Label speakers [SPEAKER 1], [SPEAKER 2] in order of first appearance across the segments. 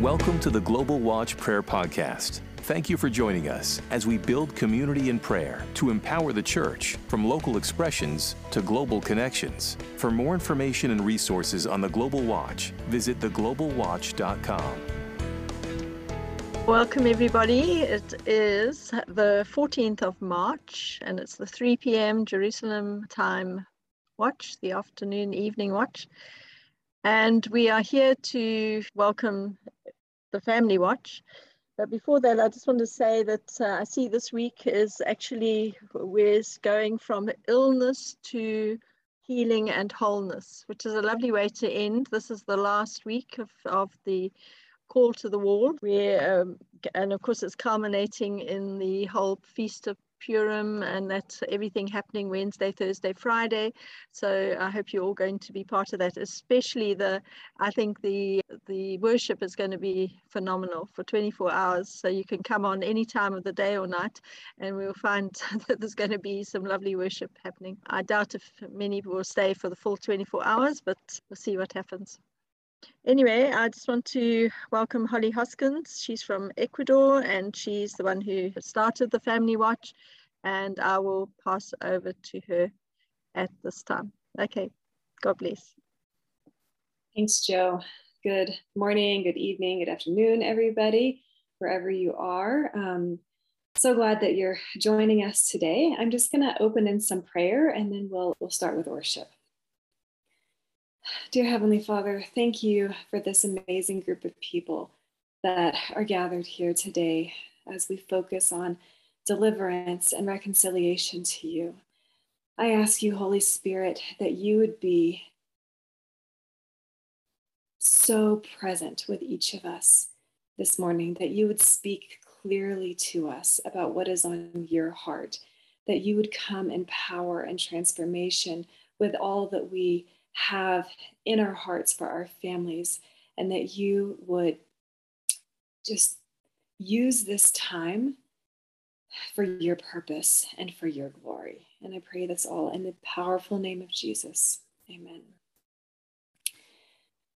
[SPEAKER 1] Welcome to the Global Watch Prayer Podcast. Thank you for joining us as we build community in prayer to empower the church from local expressions to global connections. For more information and resources on the Global Watch, visit theglobalwatch.com.
[SPEAKER 2] Welcome, everybody. It is the 14th of March and it's the 3 p.m. Jerusalem time watch, the afternoon evening watch. And we are here to welcome the family watch. But before that, I just want to say that uh, I see this week is actually we're going from illness to healing and wholeness, which is a lovely way to end. This is the last week of, of the call to the wall. Um, and of course it's culminating in the whole feast of Purim, and that's everything happening Wednesday, Thursday, Friday. So I hope you're all going to be part of that. Especially the, I think the the worship is going to be phenomenal for 24 hours. So you can come on any time of the day or night, and we'll find that there's going to be some lovely worship happening. I doubt if many will stay for the full 24 hours, but we'll see what happens. Anyway, I just want to welcome Holly Hoskins. She's from Ecuador and she's the one who has started the Family Watch. And I will pass over to her at this time. Okay, God bless.
[SPEAKER 3] Thanks, Joe. Good morning, good evening, good afternoon, everybody, wherever you are. Um, so glad that you're joining us today. I'm just going to open in some prayer and then we'll, we'll start with worship. Dear Heavenly Father, thank you for this amazing group of people that are gathered here today as we focus on deliverance and reconciliation to you. I ask you, Holy Spirit, that you would be so present with each of us this morning, that you would speak clearly to us about what is on your heart, that you would come in power and transformation with all that we have in our hearts for our families, and that you would just use this time for your purpose and for your glory. And I pray this all in the powerful name of Jesus. Amen.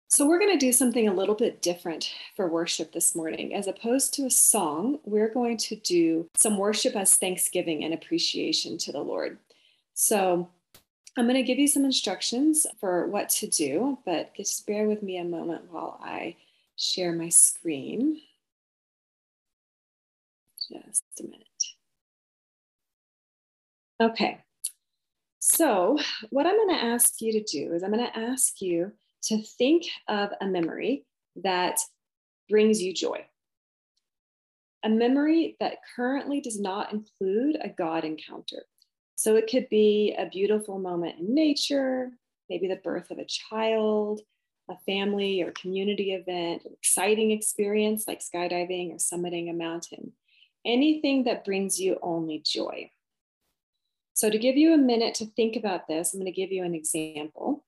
[SPEAKER 3] So, we're going to do something a little bit different for worship this morning. As opposed to a song, we're going to do some worship as thanksgiving and appreciation to the Lord. So, I'm going to give you some instructions for what to do, but just bear with me a moment while I share my screen. Just a minute. Okay, so what I'm going to ask you to do is I'm going to ask you to think of a memory that brings you joy. A memory that currently does not include a God encounter. So it could be a beautiful moment in nature, maybe the birth of a child, a family or community event, an exciting experience like skydiving or summiting a mountain, anything that brings you only joy. So, to give you a minute to think about this, I'm going to give you an example.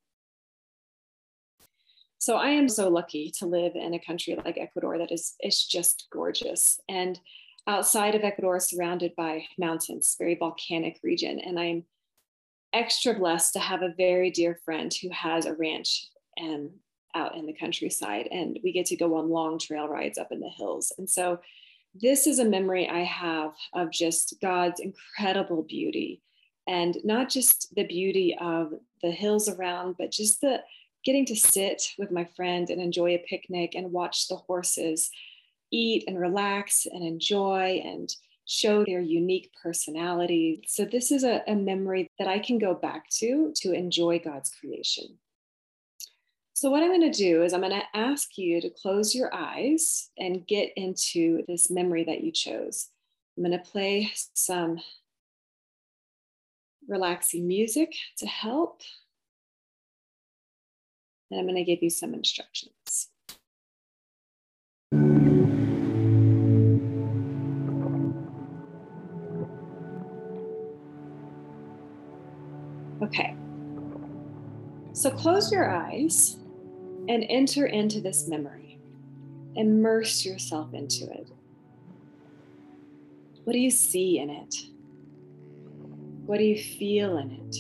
[SPEAKER 3] So, I am so lucky to live in a country like Ecuador that is it's just gorgeous. And outside of Ecuador, surrounded by mountains, very volcanic region. And I'm extra blessed to have a very dear friend who has a ranch and out in the countryside. And we get to go on long trail rides up in the hills. And so this is a memory I have of just God's incredible beauty. And not just the beauty of the hills around, but just the getting to sit with my friend and enjoy a picnic and watch the horses eat and relax and enjoy and show their unique personality. So, this is a, a, memory that I can go back to to enjoy God's creation. So, what I'm going to do is I'm going to ask you to close your eyes and get into this memory that you chose. I'm going to play some relaxing music to help. And I'm going to give you some instructions. So close your eyes and enter into this memory. Immerse yourself into it. What do you see in it? What do you feel in it?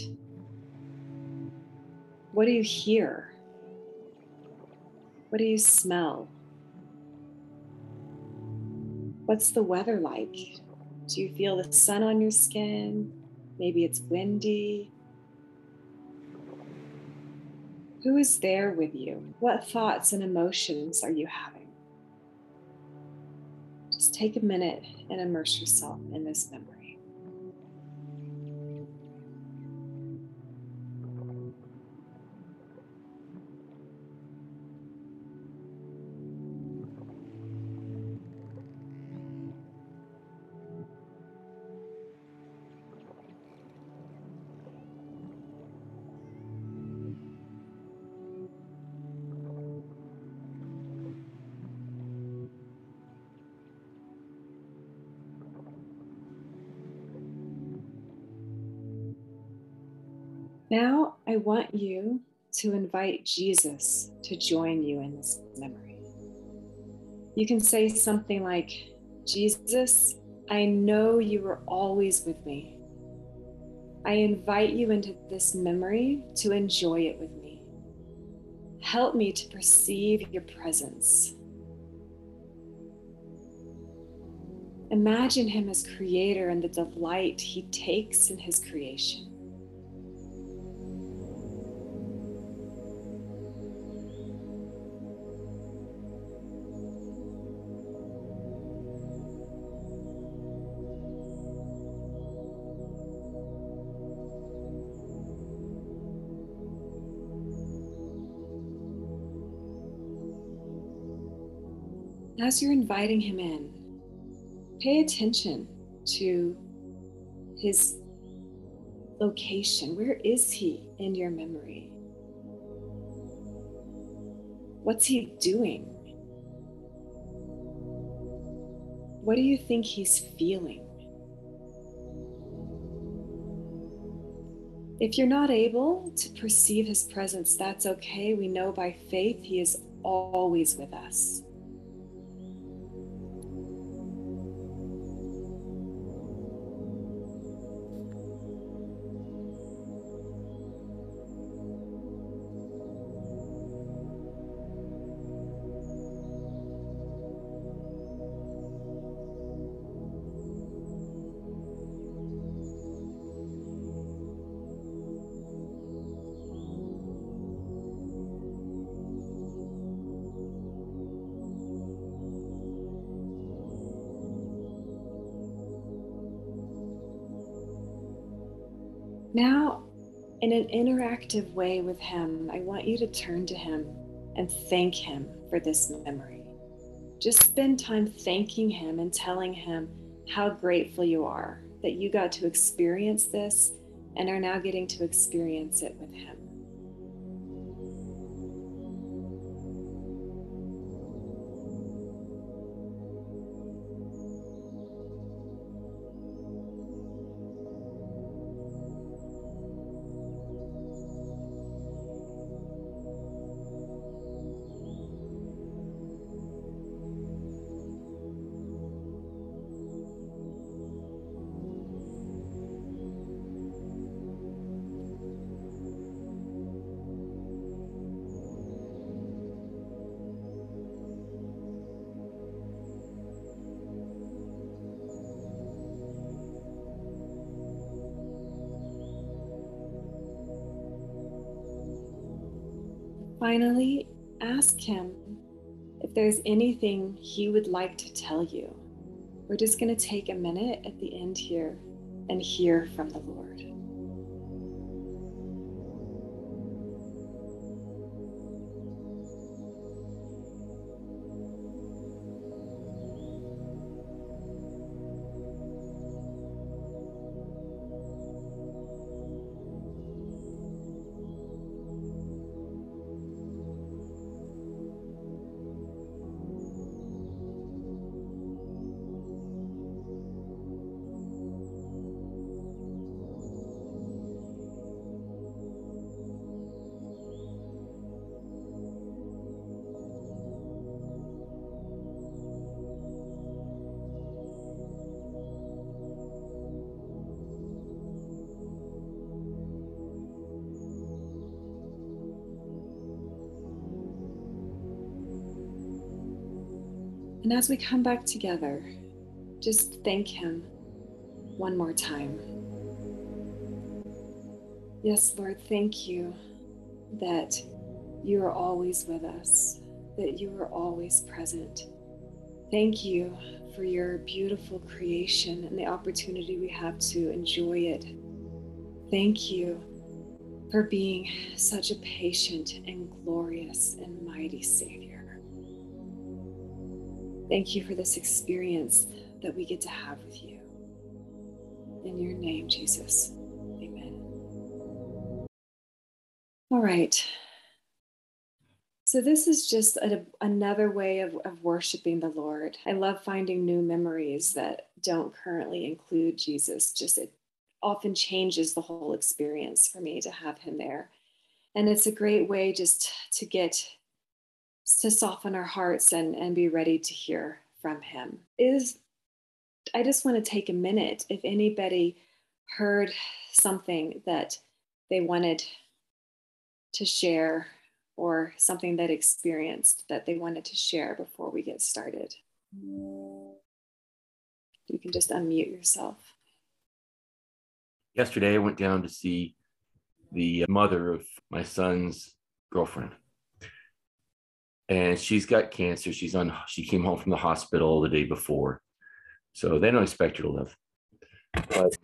[SPEAKER 3] What do you hear? What do you smell? What's the weather like? Do you feel the sun on your skin? Maybe it's windy. Who is there with you? What thoughts and emotions are you having? Just take a minute and immerse yourself in this memory. Now, I want you to invite Jesus to join you in this memory. You can say something like, Jesus, I know you were always with me. I invite you into this memory to enjoy it with me. Help me to perceive your presence. Imagine him as creator and the delight he takes in his creation. As you're inviting him in, pay attention to his location. Where is he in your memory? What's he doing? What do you think he's feeling? If you're not able to perceive his presence, that's okay. We know by faith he is always with us. Now, in an interactive way with Him, I want you to turn to Him and thank Him for this memory. Just spend time thanking Him and telling Him how grateful you are that you got to experience this and are now getting to experience it with Him. Finally, ask Him if there's anything He would like to tell you. We're just going to take a minute at the end here and hear from the Lord. And as we come back together, just thank Him one more time. Yes, Lord, thank you that you are always with us, that you are always present. Thank you for your beautiful creation and the opportunity we have to enjoy it. Thank you for being such a patient and glorious and mighty Savior. Thank you for this experience that we get to have with you. In your name, Jesus. Amen. All right. So, this is just a, another way of, of worshiping the Lord. I love finding new memories that don't currently include Jesus. Just it often changes the whole experience for me to have him there. And it's a great way just to get to soften our hearts and, and be ready to hear from him. Is I just want to take a minute if anybody heard something that they wanted to share or something that experienced that they wanted to share before we get started. You can just unmute yourself.
[SPEAKER 4] Yesterday, I went down to see the mother of my son's girlfriend. And she's got cancer. She's on, she came home from the hospital the day before. So they don't expect her to live. But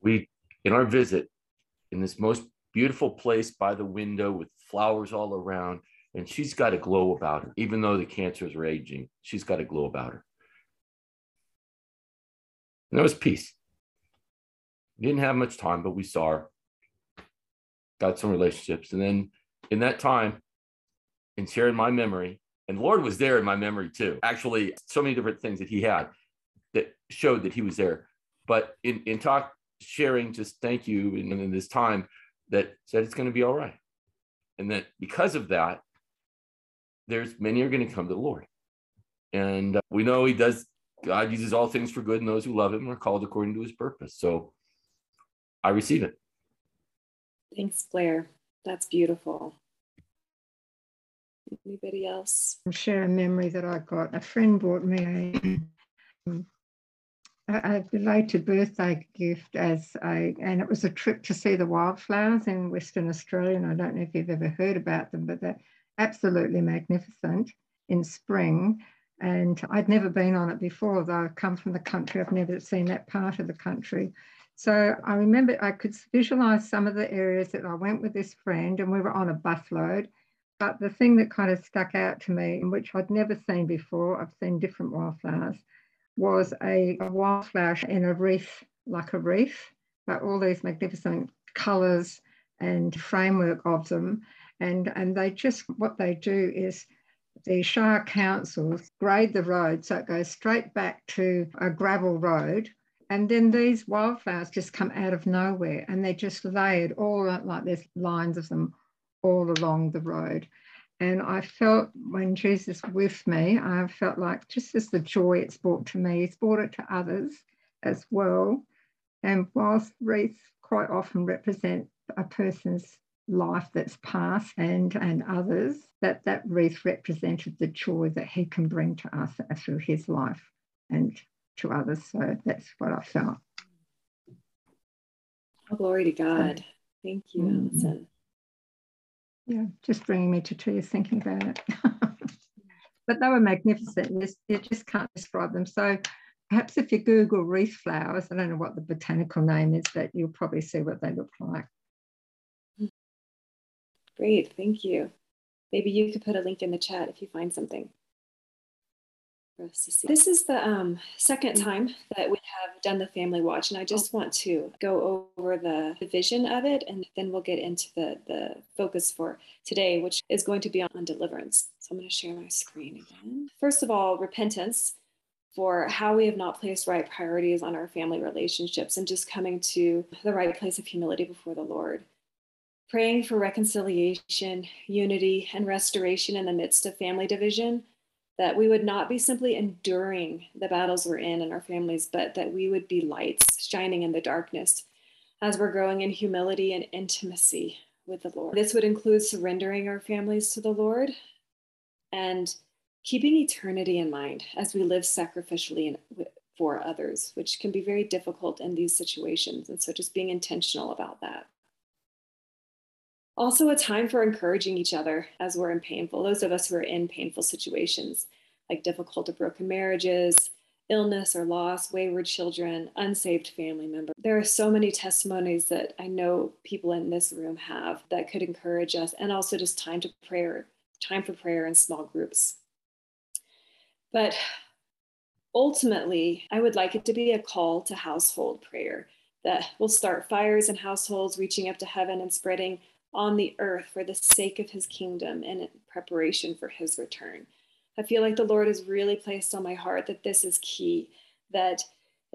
[SPEAKER 4] we, in our visit, in this most beautiful place by the window with flowers all around. And she's got a glow about her, even though the cancer is raging. She's got a glow about her. And there was peace. We didn't have much time, but we saw her, got some relationships. And then in that time, in sharing my memory, and Lord was there in my memory too. Actually, so many different things that he had that showed that he was there. But in, in talk, sharing, just thank you in, in this time, that said it's going to be all right. And that because of that, there's many are going to come to the Lord. And uh, we know he does, God uses all things for good and those who love him are called according to his purpose. So I receive it.
[SPEAKER 3] Thanks, Blair. That's beautiful. Anybody else?
[SPEAKER 5] I'll share a memory that I got. A friend bought me um, a a belated birthday gift as a, and it was a trip to see the wildflowers in Western Australia. And I don't know if you've ever heard about them, but they're absolutely magnificent in spring. And I'd never been on it before, though I come from the country, I've never seen that part of the country. So I remember I could visualize some of the areas that I went with this friend, and we were on a busload. But the thing that kind of stuck out to me, which I'd never seen before, I've seen different wildflowers, was a, a wildflower in a wreath, like a wreath, but all these magnificent colours and framework of them. And, and they just, what they do is the Shire councils grade the road so it goes straight back to a gravel road. And then these wildflowers just come out of nowhere and they're just layered all like there's lines of them all along the road. And I felt when Jesus with me, I felt like just as the joy it's brought to me, it's brought it to others as well. And whilst wreaths quite often represent a person's life that's past and, and others, that that wreath represented the joy that he can bring to us through his life and to others. So that's what I felt.
[SPEAKER 3] Oh, glory to God. Thank you, mm-hmm.
[SPEAKER 5] Yeah, just bringing me to tears thinking about it. but they were magnificent. You just can't describe them. So perhaps if you Google wreath flowers, I don't know what the botanical name is, but you'll probably see what they look like.
[SPEAKER 3] Great, thank you. Maybe you could put a link in the chat if you find something for us to see. This is the um, second time that we have done the family watch, and I just want to go over the vision of it, and then we'll get into the, the focus for today, which is going to be on, on deliverance. So I'm going to share my screen again. First of all, repentance for how we have not placed right priorities on our family relationships and just coming to the right place of humility before the Lord. Praying for reconciliation, unity, and restoration in the midst of family division that we would not be simply enduring the battles we're in in our families, but that we would be lights shining in the darkness as we're growing in humility and intimacy with the Lord. This would include surrendering our families to the Lord and keeping eternity in mind as we live sacrificially for others, which can be very difficult in these situations. And so just being intentional about that. Also, a time for encouraging each other as we're in painful, those of us who are in painful situations, like difficult or broken marriages, illness or loss, wayward children, unsaved family members. There are so many testimonies that I know people in this room have that could encourage us, and also just time to prayer, time for prayer in small groups. But ultimately, I would like it to be a call to household prayer that will start fires in households, reaching up to heaven and spreading on the earth for the sake of his kingdom and in preparation for his return. I feel like the Lord has really placed on my heart that this is key, that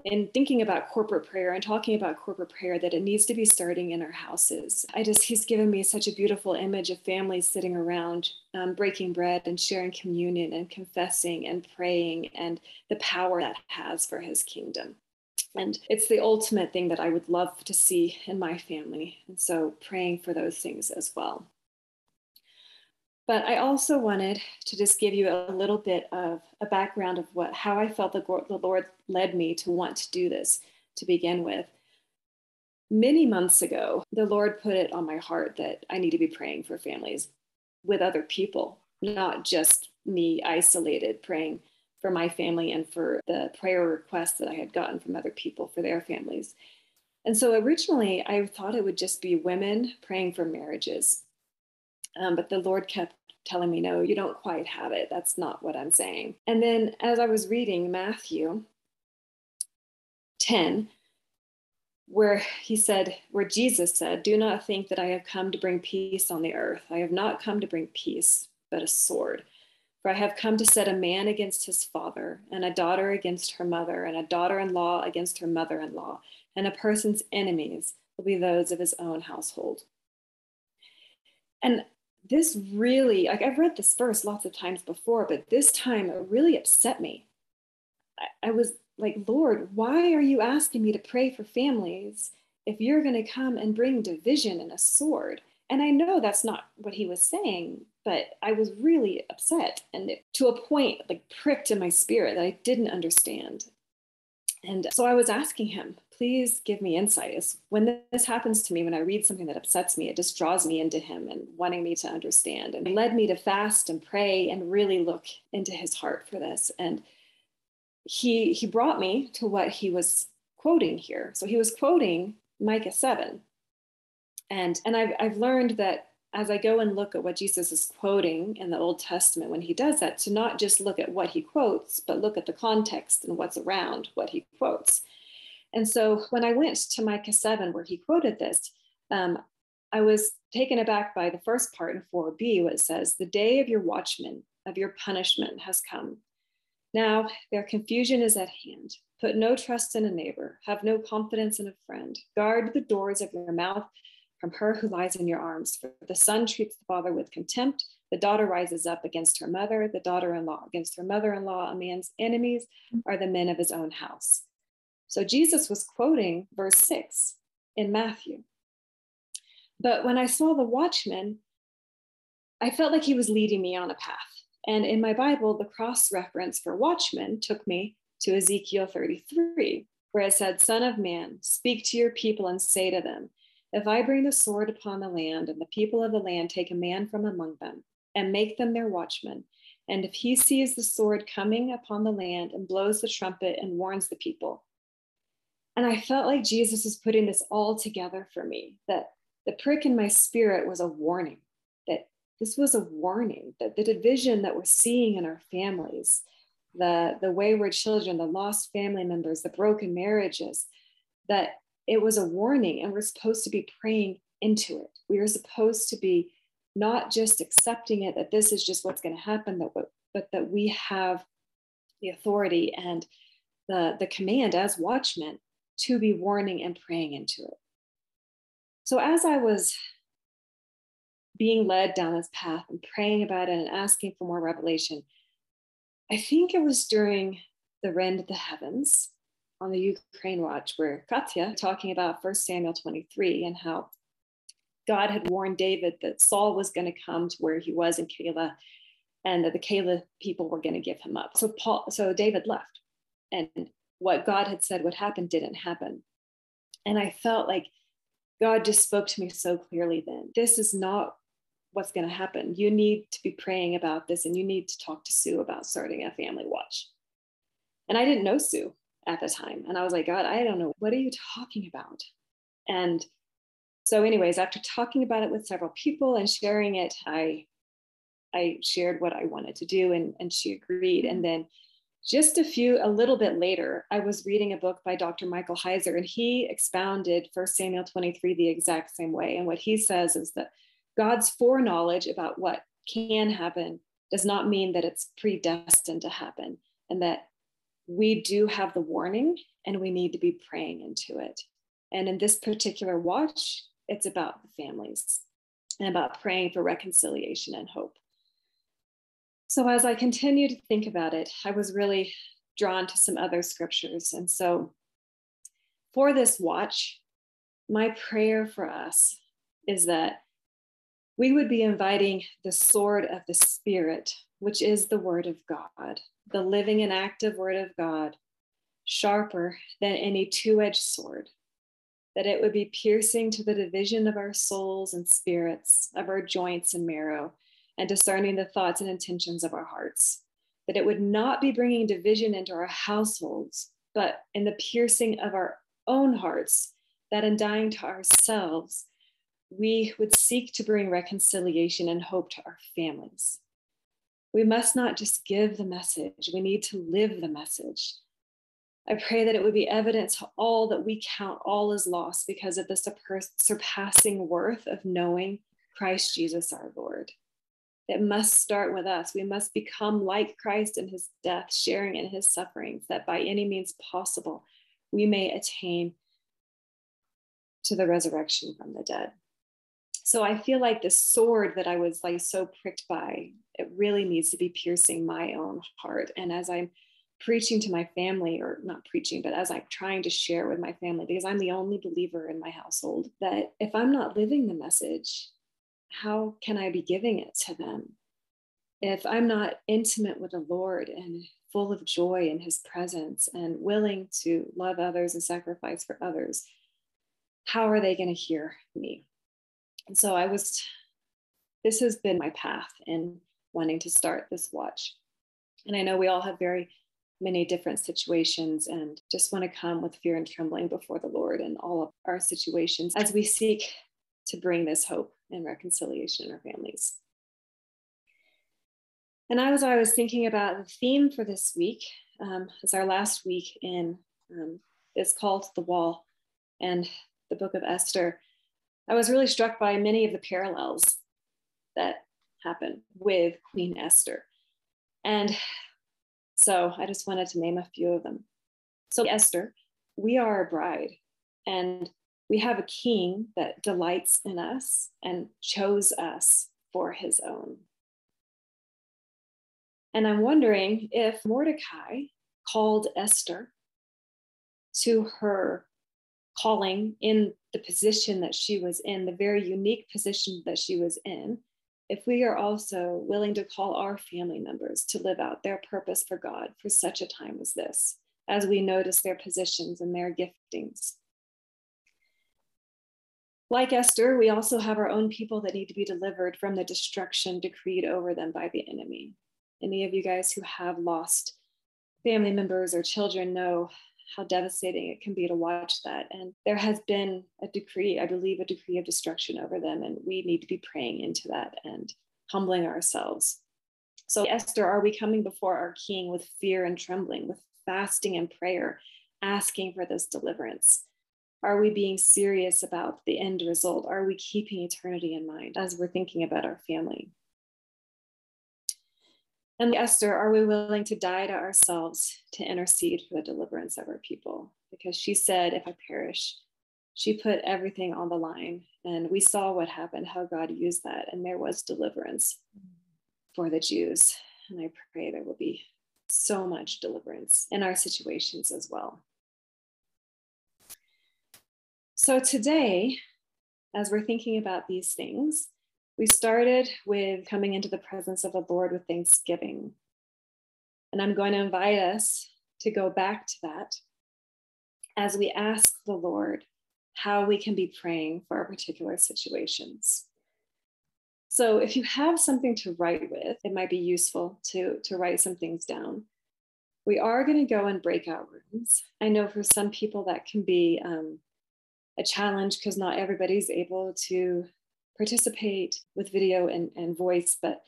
[SPEAKER 3] in thinking about corporate prayer and talking about corporate prayer, that it needs to be starting in our houses. I just, he's given me such a beautiful image of families sitting around, um, breaking bread and sharing communion and confessing and praying and the power that has for his kingdom. And it's the ultimate thing that I would love to see in my family. And so praying for those things as well. But I also wanted to just give you a little bit of a background of what how I felt the, the Lord led me to want to do this to begin with. Many months ago, the Lord put it on my heart that I need to be praying for families with other people, not just me isolated praying for my family and for the prayer requests that I had gotten from other people for their families. And so originally, I thought it would just be women praying for marriages. Um, but the Lord kept telling me, no, you don't quite have it. That's not what I'm saying. And then as I was reading Matthew 10, where he said, where Jesus said, Do not think that I have come to bring peace on the earth. I have not come to bring peace, but a sword. For I have come to set a man against his father, and a daughter against her mother, and a daughter in law against her mother in law, and a person's enemies will be those of his own household. And this really, like I've read this verse lots of times before, but this time it really upset me. I, I was like, Lord, why are you asking me to pray for families if you're going to come and bring division and a sword? And I know that's not what he was saying, but I was really upset and it, to a point like pricked in my spirit that I didn't understand. And so I was asking him, please give me insight. when this happens to me, when I read something that upsets me, it just draws me into him and wanting me to understand. And led me to fast and pray and really look into his heart for this. And he he brought me to what he was quoting here. So he was quoting Micah 7. And and I've I've learned that as I go and look at what Jesus is quoting in the Old Testament when he does that, to not just look at what he quotes, but look at the context and what's around what he quotes. And so when I went to Micah 7, where he quoted this, um, I was taken aback by the first part in 4b, where it says, The day of your watchman, of your punishment has come. Now their confusion is at hand. Put no trust in a neighbor, have no confidence in a friend. Guard the doors of your mouth from her who lies in your arms. For the son treats the father with contempt. The daughter rises up against her mother, the daughter in law against her mother in law. A man's enemies are the men of his own house. So Jesus was quoting verse 6 in Matthew. But when I saw the watchman, I felt like he was leading me on a path. And in my Bible, the cross reference for watchman took me to Ezekiel 33, where it said, Son of man, speak to your people and say to them, If I bring the sword upon the land, and the people of the land take a man from among them, and make them their watchmen, and if he sees the sword coming upon the land and blows the trumpet and warns the people, and I felt like Jesus was putting this all together for me that the prick in my spirit was a warning, that this was a warning, that the division that we're seeing in our families, the, the wayward children, the lost family members, the broken marriages, that it was a warning and we're supposed to be praying into it. We are supposed to be not just accepting it that this is just what's going to happen, but, but that we have the authority and the, the command as watchmen to be warning and praying into it. So as I was being led down this path and praying about it and asking for more revelation, I think it was during the Rend of the Heavens on the Ukraine Watch where Katya talking about 1 Samuel 23 and how God had warned David that Saul was going to come to where he was in Keilah and that the Keilah people were going to give him up. So Paul, so David left, and what God had said would happen didn't happen. And I felt like God just spoke to me so clearly then. This is not what's going to happen. You need to be praying about this and you need to talk to Sue about starting a family watch. And I didn't know Sue at the time. And I was like, God, I don't know. What are you talking about? And so, anyways, after talking about it with several people and sharing it, I I shared what I wanted to do and, and she agreed. And then just a few, a little bit later, I was reading a book by Dr. Michael Heiser, and he expounded 1 Samuel 23 the exact same way. And what he says is that God's foreknowledge about what can happen does not mean that it's predestined to happen, and that we do have the warning and we need to be praying into it. And in this particular watch, it's about the families and about praying for reconciliation and hope. So as I continued to think about it, I was really drawn to some other scriptures. And so for this watch, my prayer for us is that we would be inviting the sword of the Spirit, which is the Word of God, the living and active Word of God, sharper than any two edged sword, that it would be piercing to the division of our souls and spirits, of our joints and marrow, and discerning the thoughts and intentions of our hearts. That it would not be bringing division into our households, but in the piercing of our own hearts, that in dying to ourselves, we would seek to bring reconciliation and hope to our families. We must not just give the message, we need to live the message. I pray that it would be evident to all that we count all as lost because of the surpassing worth of knowing Christ Jesus our Lord. It must start with us. We must become like Christ in his death, sharing in his sufferings, that by any means possible we may attain to the resurrection from the dead. So I feel like the sword that I was like so pricked by, it really needs to be piercing my own heart. And as I'm preaching to my family, or not preaching, but as I'm trying to share with my family, because I'm the only believer in my household, that if I'm not living the message, how can I be giving it to them? If I'm not intimate with the Lord and full of joy in his presence and willing to love others and sacrifice for others, how are they going to hear me? And so I was, this has been my path in wanting to start this watch. And I know we all have very many different situations and just want to come with fear and trembling before the Lord in all of our situations as we seek to bring this hope and reconciliation in our families. And as I was thinking about the theme for this week, um, it's our last week in, um, it's called The Wall and the book of Esther. I was really struck by many of the parallels that happen with Queen Esther. And so I just wanted to name a few of them. So, Esther, we are a bride, and we have a king that delights in us and chose us for his own. And I'm wondering if Mordecai called Esther to her calling in the position that she was in, the very unique position that she was in, if we are also willing to call our family members to live out their purpose for God for such a time as this, as we notice their positions and their giftings. Like Esther, we also have our own people that need to be delivered from the destruction decreed over them by the enemy. Any of you guys who have lost family members or children know how devastating it can be to watch that. And there has been a decree, I believe, a decree of destruction over them. And we need to be praying into that and humbling ourselves. So, Esther, are we coming before our King with fear and trembling, with fasting and prayer, asking for this deliverance? Are we being serious about the end result? Are we keeping eternity in mind as we're thinking about our family? And Esther, are we willing to die to ourselves to intercede for the deliverance of our people? Because she said, if I perish, she put everything on the line. And we saw what happened, how God used that. And there was deliverance for the Jews. And I pray there will be so much deliverance in our situations as well. So today, as we're thinking about these things, We started with coming into the presence of the Lord with thanksgiving. And I'm going to invite us to go back to that as we ask the Lord how we can be praying for our particular situations. So if you have something to write with, it might be useful to, to write some things down. We are going to go in breakout rooms. I know for some people that can be um, a challenge because not everybody's able to participate with video and, and voice, but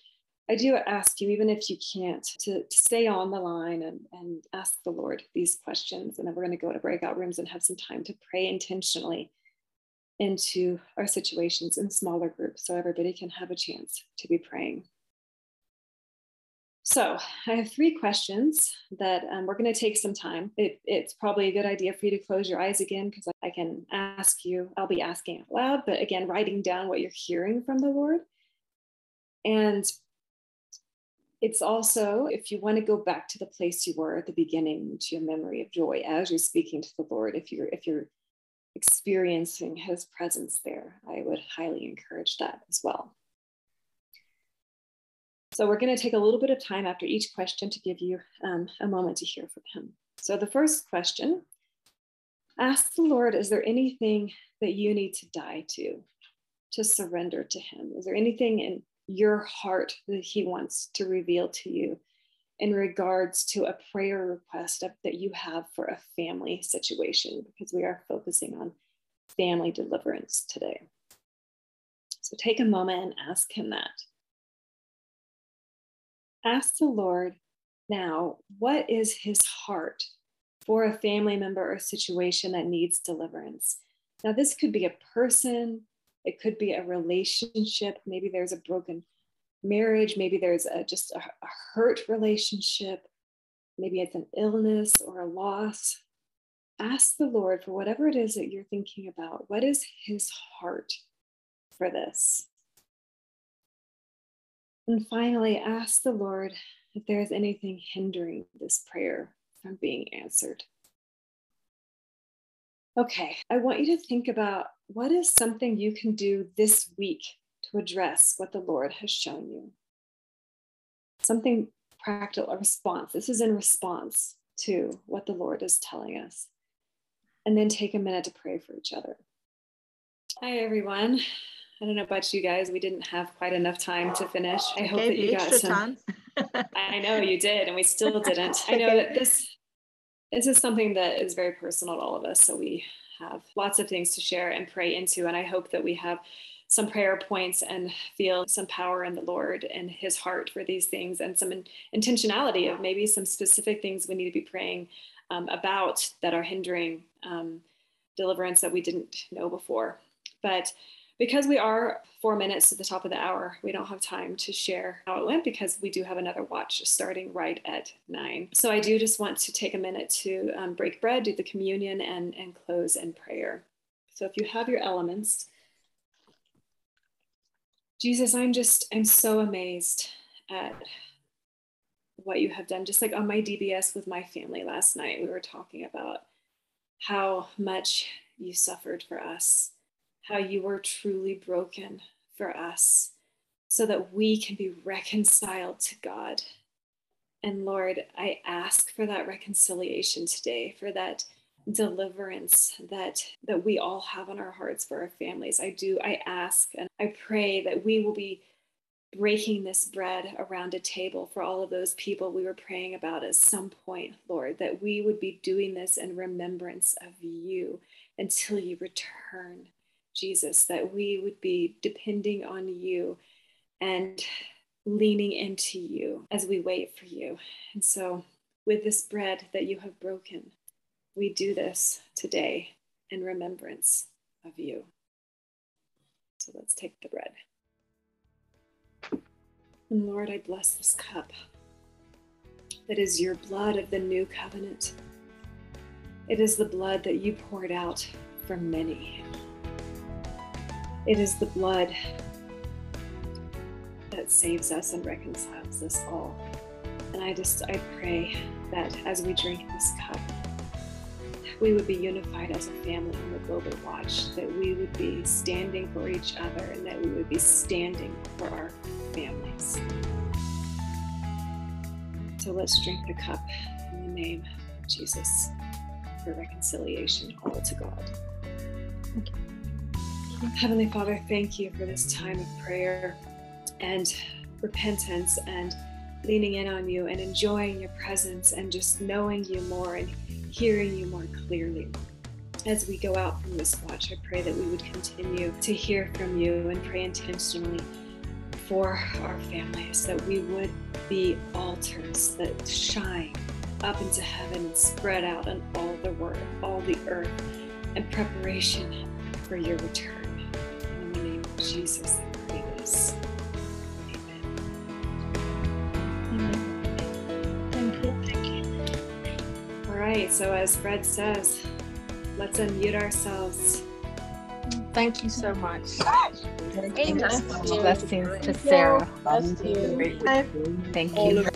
[SPEAKER 3] I do ask you, even if you can't, to, to stay on the line and, and ask the Lord these questions. And then we're going to go to breakout rooms and have some time to pray intentionally into our situations in smaller groups so everybody can have a chance to be praying. So I have three questions that um, we're going to take some time. It, it's probably a good idea for you to close your eyes again because I can ask you, I'll be asking out loud, but again, writing down what you're hearing from the Lord. And it's also, if you want to go back to the place you were at the beginning, to your memory of joy as you're speaking to the Lord, if you're if you're experiencing his presence there, I would highly encourage that as well. So we're going to take a little bit of time after each question to give you um, a moment to hear from him. So the first question, ask the Lord, is there anything that you need to die to, to surrender to him? Is there anything in your heart that he wants to reveal to you in regards to a prayer request that you have for a family situation? Because we are focusing on family deliverance today. So take a moment and ask him that ask the Lord now, what is his heart for a family member or situation that needs deliverance? Now, this could be a person, it could be a relationship. Maybe there's a broken marriage, maybe there's a, just a, a hurt relationship, maybe it's an illness or a loss. Ask the Lord for whatever it is that you're thinking about. What is his heart for this? And finally, ask the Lord if there is anything hindering this prayer from being answered. Okay, I want you to think about what is something you can do this week to address what the Lord has shown you. Something practical, a response. This is in response to what the Lord is telling us. And then take a minute to pray for each other. Hi, everyone. I don't know about you guys. We didn't have quite enough time to finish. I, I hope that you got some. I know you did, and we still didn't. I know that this this is something that is very personal to all of us. So we have lots of things to share and pray into, and I hope that we have some prayer points and feel some power in the Lord and His heart for these things, and some in, intentionality of maybe some specific things we need to be praying um, about that are hindering um, deliverance that we didn't know before. But because we are four minutes to the top of the hour, we don't have time to share how it went because we do have another watch starting right at nine. So I do just want to take a minute to um, break bread, do the communion, and, and close in prayer. So if you have your elements, Jesus, I'm just, I'm so amazed at what you have done. Just like on my DBS with my family last night, we were talking about how much you suffered for us how you were truly broken for us so that we can be reconciled to God. And Lord, I ask for that reconciliation today, for that deliverance that that we all have on our hearts for our families. I do I ask and I pray that we will be breaking this bread around a table for all of those people we were praying about at some point, Lord, that we would be doing this in remembrance of you until you return. Jesus, that we would be depending on you and leaning into you as we wait for you. And so, with this bread that you have broken, we do this today in remembrance of you. So, let's take the bread. And Lord, I bless this cup that is your blood of the new covenant. It is the blood that you poured out for many. It is the blood that saves us and reconciles us all. And I just, I pray that as we drink this cup, we would be unified as a family on the Global Watch, that we would be standing for each other, and that we would be standing for our families. So let's drink the cup in the name of Jesus for reconciliation, all to God. Heavenly Father, thank you for this time of prayer and repentance and leaning in on you and enjoying your presence and just knowing you more and hearing you more clearly. As we go out from this watch, I pray that we would continue to hear from you and pray intentionally for our families, that we would be altars that shine up into heaven and spread out on all the world, all the earth, in preparation for your return. In the name of Jesus, I pray this. right, so as Fred says, let's unmute ourselves.
[SPEAKER 6] Thank you so much.
[SPEAKER 7] Thank you. Blessings to Sarah.
[SPEAKER 6] Bless you.
[SPEAKER 7] Thank you.